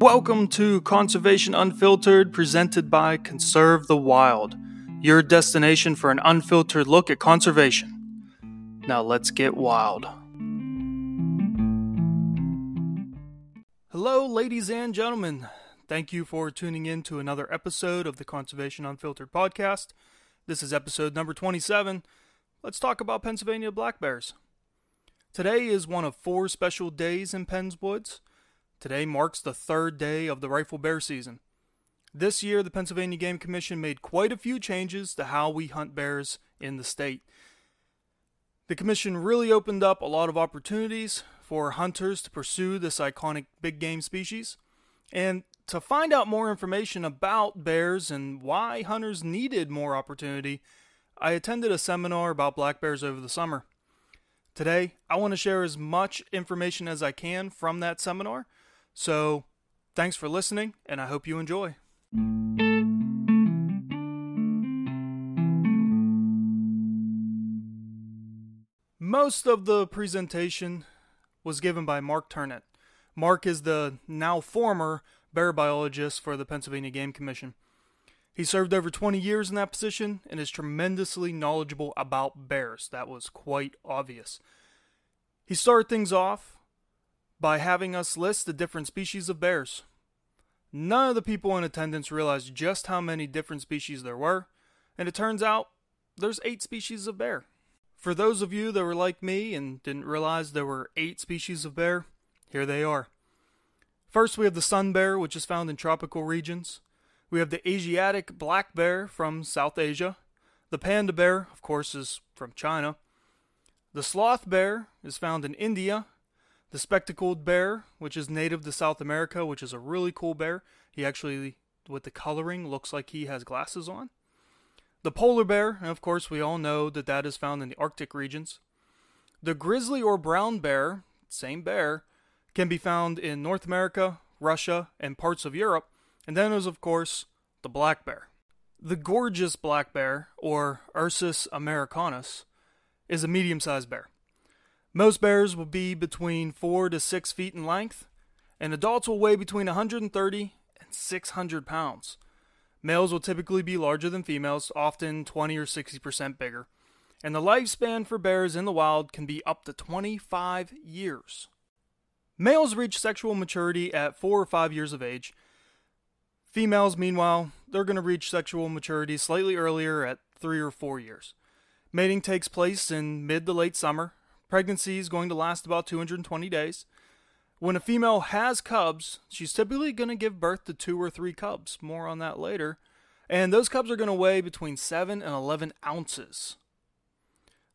Welcome to Conservation Unfiltered, presented by Conserve the Wild, your destination for an unfiltered look at conservation. Now let's get wild. Hello, ladies and gentlemen. Thank you for tuning in to another episode of the Conservation Unfiltered podcast. This is episode number 27. Let's talk about Pennsylvania black bears. Today is one of four special days in Penn's Woods. Today marks the third day of the rifle bear season. This year, the Pennsylvania Game Commission made quite a few changes to how we hunt bears in the state. The Commission really opened up a lot of opportunities for hunters to pursue this iconic big game species. And to find out more information about bears and why hunters needed more opportunity, I attended a seminar about black bears over the summer. Today, I want to share as much information as I can from that seminar so, thanks for listening, and I hope you enjoy. Most of the presentation was given by Mark Ternent. Mark is the now former bear biologist for the Pennsylvania Game Commission. He served over 20 years in that position and is tremendously knowledgeable about bears. That was quite obvious. He started things off by having us list the different species of bears. None of the people in attendance realized just how many different species there were, and it turns out there's eight species of bear. For those of you that were like me and didn't realize there were eight species of bear, here they are. First, we have the sun bear, which is found in tropical regions. We have the Asiatic black bear from South Asia. The panda bear, of course, is from China. The sloth bear is found in India the spectacled bear, which is native to South America, which is a really cool bear. He actually, with the coloring, looks like he has glasses on. The polar bear, and of course, we all know that that is found in the Arctic regions. The grizzly or brown bear, same bear, can be found in North America, Russia, and parts of Europe. And then there's, of course, the black bear. The gorgeous black bear, or Ursus americanus, is a medium sized bear. Most bears will be between 4 to 6 feet in length, and adults will weigh between 130 and 600 pounds. Males will typically be larger than females, often 20 or 60% bigger, and the lifespan for bears in the wild can be up to 25 years. Males reach sexual maturity at 4 or 5 years of age. Females, meanwhile, they're going to reach sexual maturity slightly earlier at 3 or 4 years. Mating takes place in mid to late summer, Pregnancy is going to last about 220 days. When a female has cubs, she's typically going to give birth to two or three cubs. More on that later. And those cubs are going to weigh between 7 and 11 ounces.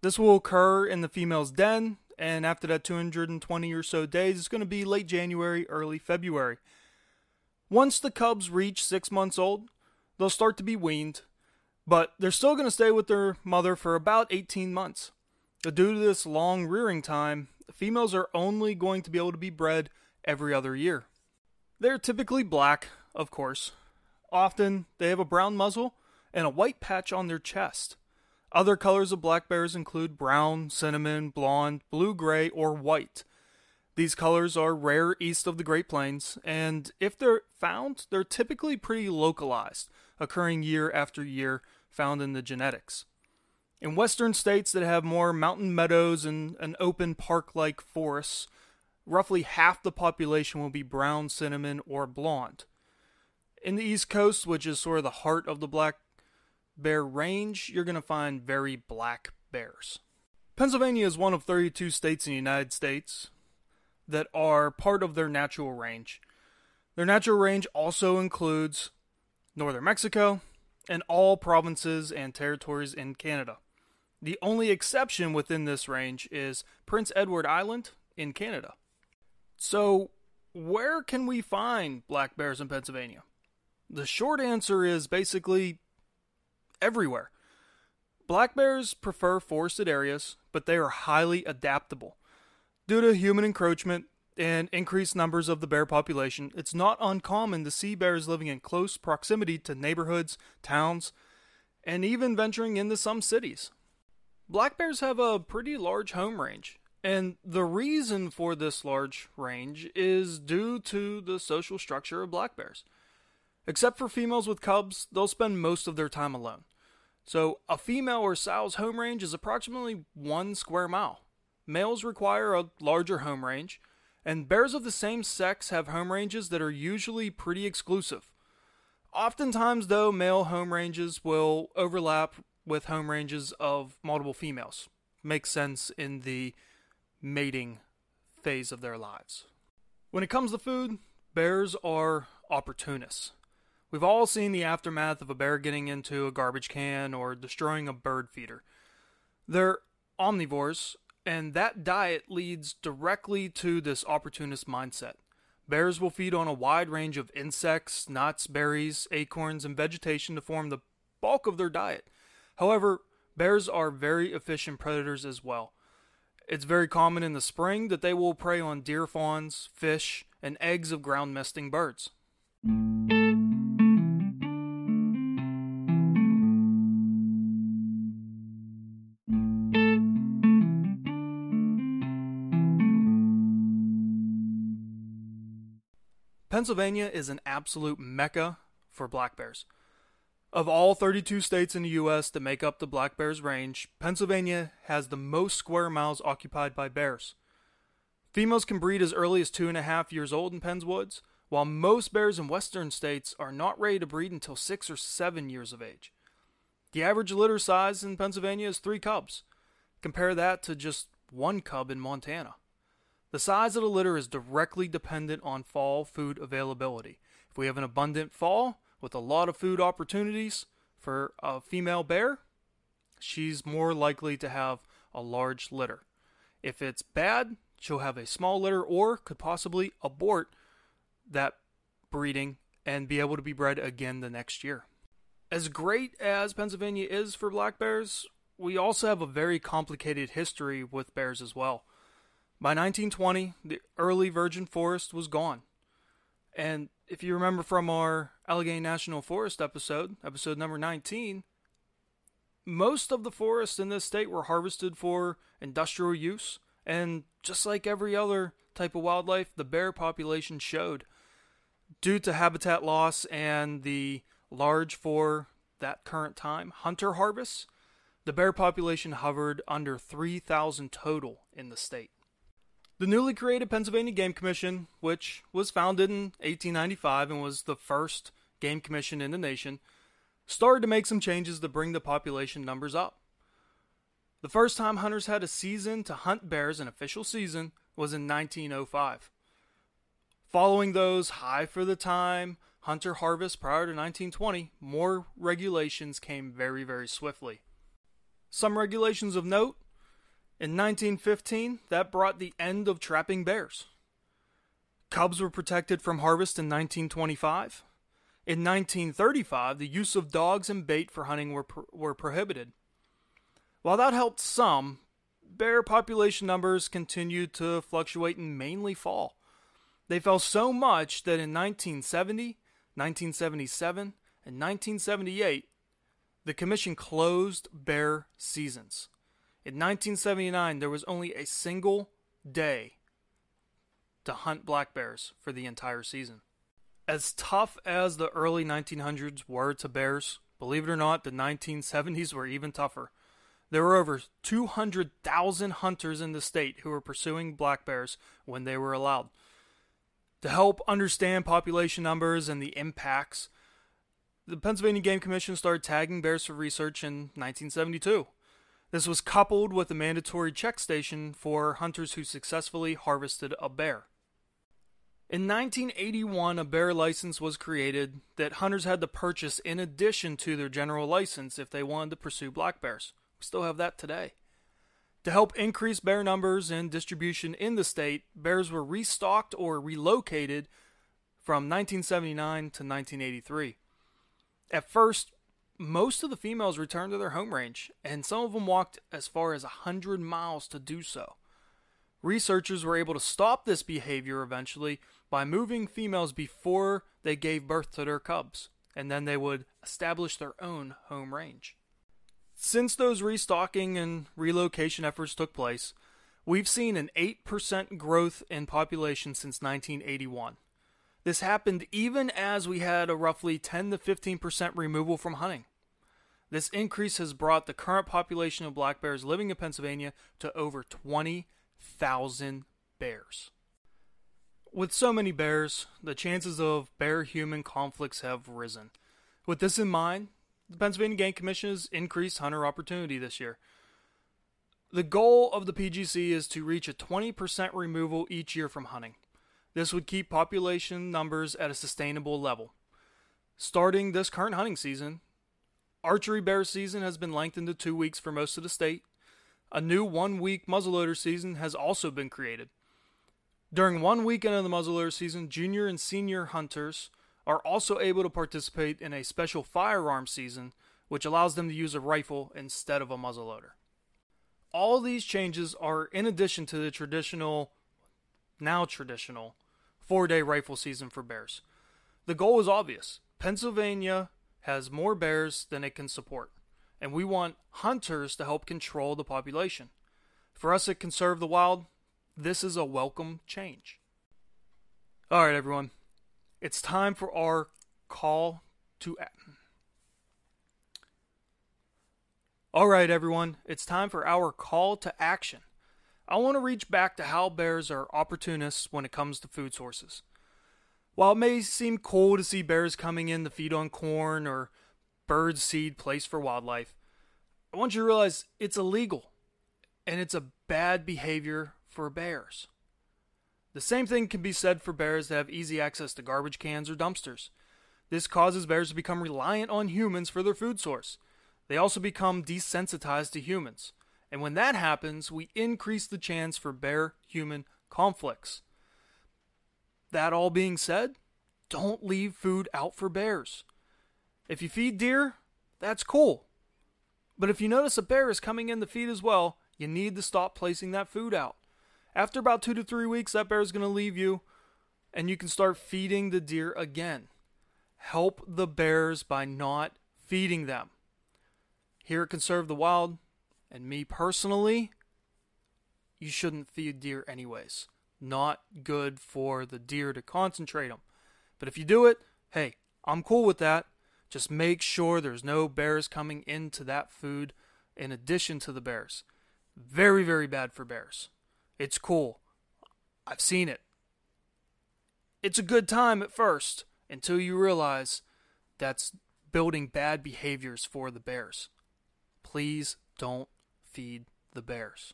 This will occur in the female's den, and after that 220 or so days, it's going to be late January, early February. Once the cubs reach six months old, they'll start to be weaned, but they're still going to stay with their mother for about 18 months. Due to this long rearing time, females are only going to be able to be bred every other year. They're typically black, of course. Often they have a brown muzzle and a white patch on their chest. Other colors of black bears include brown, cinnamon, blonde, blue gray, or white. These colors are rare east of the Great Plains, and if they're found, they're typically pretty localized, occurring year after year, found in the genetics. In western states that have more mountain meadows and an open park like forests, roughly half the population will be brown, cinnamon, or blonde. In the East Coast, which is sort of the heart of the black bear range, you're going to find very black bears. Pennsylvania is one of 32 states in the United States that are part of their natural range. Their natural range also includes northern Mexico and all provinces and territories in Canada. The only exception within this range is Prince Edward Island in Canada. So, where can we find black bears in Pennsylvania? The short answer is basically everywhere. Black bears prefer forested areas, but they are highly adaptable. Due to human encroachment and increased numbers of the bear population, it's not uncommon to see bears living in close proximity to neighborhoods, towns, and even venturing into some cities. Black bears have a pretty large home range, And the reason for this large range is due to the social structure of black bears. Except for females with cubs, they'll spend most of their time alone. So, a female or sow's home range is approximately one square mile. Males require a larger home range, and bears of the same sex have home ranges that are usually pretty exclusive. Oftentimes, though, male home ranges will overlap with home ranges of multiple females. Makes sense in the mating phase of their lives. When it comes to food, bears are opportunists. We've all seen the aftermath of a bear getting into a garbage can or destroying a bird feeder. They're omnivores, and that diet leads directly to this opportunist mindset. Bears will feed on a wide range of insects, nuts, berries, acorns, and vegetation to form the bulk of their diet. However, bears are very efficient predators as well. It's very common in the spring that they will prey on deer fawns, fish, and eggs of ground nesting birds. Pennsylvania is an absolute mecca for black bears. Of all 32 states in the U.S. that make up the black bears range, Pennsylvania has the most square miles occupied by bears. Females can breed as early as two and a half years old in Penn's Woods, while most bears in western states are not ready to breed until six or seven years of age. The average litter size in Pennsylvania is three cubs. Compare that to just one cub in Montana. The size of the litter is directly dependent on fall food availability. If we have an abundant fall with a lot of food opportunities for a female bear, she's more likely to have a large litter. If it's bad, she'll have a small litter or could possibly abort that breeding and be able to be bred again the next year. As great as Pennsylvania is for black bears, we also have a very complicated history with bears as well. By 1920, the early virgin forest was gone. And if you remember from our Allegheny National Forest episode, episode number 19, most of the forests in this state were harvested for industrial use. And just like every other type of wildlife, the bear population showed. Due to habitat loss and the large for that current time hunter harvests, the bear population hovered under 3,000 total in the state. The newly created Pennsylvania Game Commission, which was founded in 1895 and was the first game commission in the nation, started to make some changes to bring the population numbers up. The first time hunters had a season to hunt bears, an official season, was in 1905. Following those high for the time hunter harvests prior to 1920, more regulations came very, very swiftly. Some regulations of note in 1915, that brought the end of trapping bears. Cubs were protected from harvest in 1925. In 1935, the use of dogs and bait for hunting were, pro- were prohibited. While that helped some, bear population numbers continued to fluctuate and mainly fall. They fell so much that in 1970, 1977, and 1978, the Commission closed bear seasons. In 1979, there was only a single day to hunt black bears for the entire season. As tough as the early 1900s were to bears, believe it or not, the 1970s were even tougher. There were over 200,000 hunters in the state who were pursuing black bears when they were allowed. To help understand population numbers and the impacts, the Pennsylvania Game Commission started tagging bears for research in 1972. This was coupled with a mandatory check station for hunters who successfully harvested a bear. In 1981, a bear license was created that hunters had to purchase in addition to their general license if they wanted to pursue black bears. We still have that today. To help increase bear numbers and distribution in the state, bears were restocked or relocated from 1979 to 1983. At first, most of the females returned to their home range, and some of them walked as far as 100 miles to do so. Researchers were able to stop this behavior eventually by moving females before they gave birth to their cubs, and then they would establish their own home range. Since those restocking and relocation efforts took place, we've seen an 8% growth in population since 1981. This happened even as we had a roughly 10 to 15% removal from hunting. This increase has brought the current population of black bears living in Pennsylvania to over 20,000 bears. With so many bears, the chances of bear human conflicts have risen. With this in mind, the Pennsylvania Game Commission has increased hunter opportunity this year. The goal of the PGC is to reach a 20% removal each year from hunting. This would keep population numbers at a sustainable level. Starting this current hunting season, archery bear season has been lengthened to two weeks for most of the state. A new one week muzzleloader season has also been created. During one weekend of the muzzleloader season, junior and senior hunters are also able to participate in a special firearm season, which allows them to use a rifle instead of a muzzleloader. All these changes are in addition to the traditional, now traditional, four day rifle season for bears. The goal is obvious Pennsylvania has more bears than it can support, and we want hunters to help control the population. For us at Conserve the Wild, this is a welcome change. All right, everyone. It's time for our call to action. All right, everyone. It's time for our call to action. I want to reach back to how bears are opportunists when it comes to food sources. While it may seem cool to see bears coming in to feed on corn or bird seed placed for wildlife, I want you to realize it's illegal and it's a bad behavior for bears. The same thing can be said for bears that have easy access to garbage cans or dumpsters. This causes bears to become reliant on humans for their food source. They also become desensitized to humans. And when that happens, we increase the chance for bear human conflicts. That all being said, don't leave food out for bears. If you feed deer, that's cool. But if you notice a bear is coming in to feed as well, you need to stop placing that food out. After about two to three weeks, that bear is going to leave you, and you can start feeding the deer again. Help the bears by not feeding them. Here at Conserve the Wild, and me personally, you shouldn't feed deer anyways. Not good for the deer to concentrate them. But if you do it, hey, I'm cool with that. Just make sure there's no bears coming into that food in addition to the bears. Very, very bad for bears. It's cool. I've seen it. It's a good time at first until you realize that's building bad behaviors for the bears. Please don't feed the bears.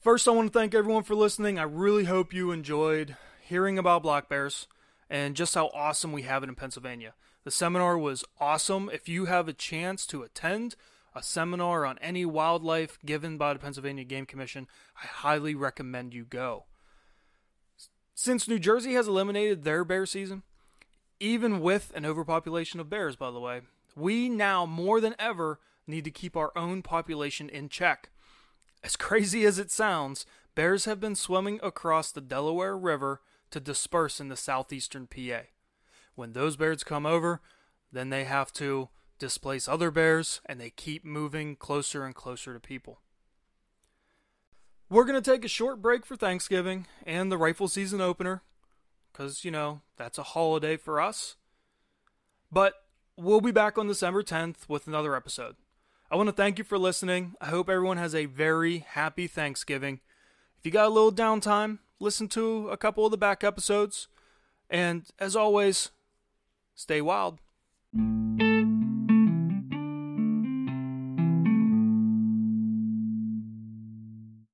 First, I want to thank everyone for listening. I really hope you enjoyed hearing about black bears and just how awesome we have it in Pennsylvania. The seminar was awesome. If you have a chance to attend a seminar on any wildlife given by the Pennsylvania Game Commission, I highly recommend you go. Since New Jersey has eliminated their bear season, even with an overpopulation of bears, by the way, we now more than ever need to keep our own population in check. As crazy as it sounds, bears have been swimming across the Delaware River to disperse in the southeastern PA. When those bears come over, then they have to displace other bears and they keep moving closer and closer to people. We're going to take a short break for Thanksgiving and the rifle season opener because, you know, that's a holiday for us. But we'll be back on December 10th with another episode. I want to thank you for listening. I hope everyone has a very happy Thanksgiving. If you got a little downtime, listen to a couple of the back episodes. And as always, stay wild.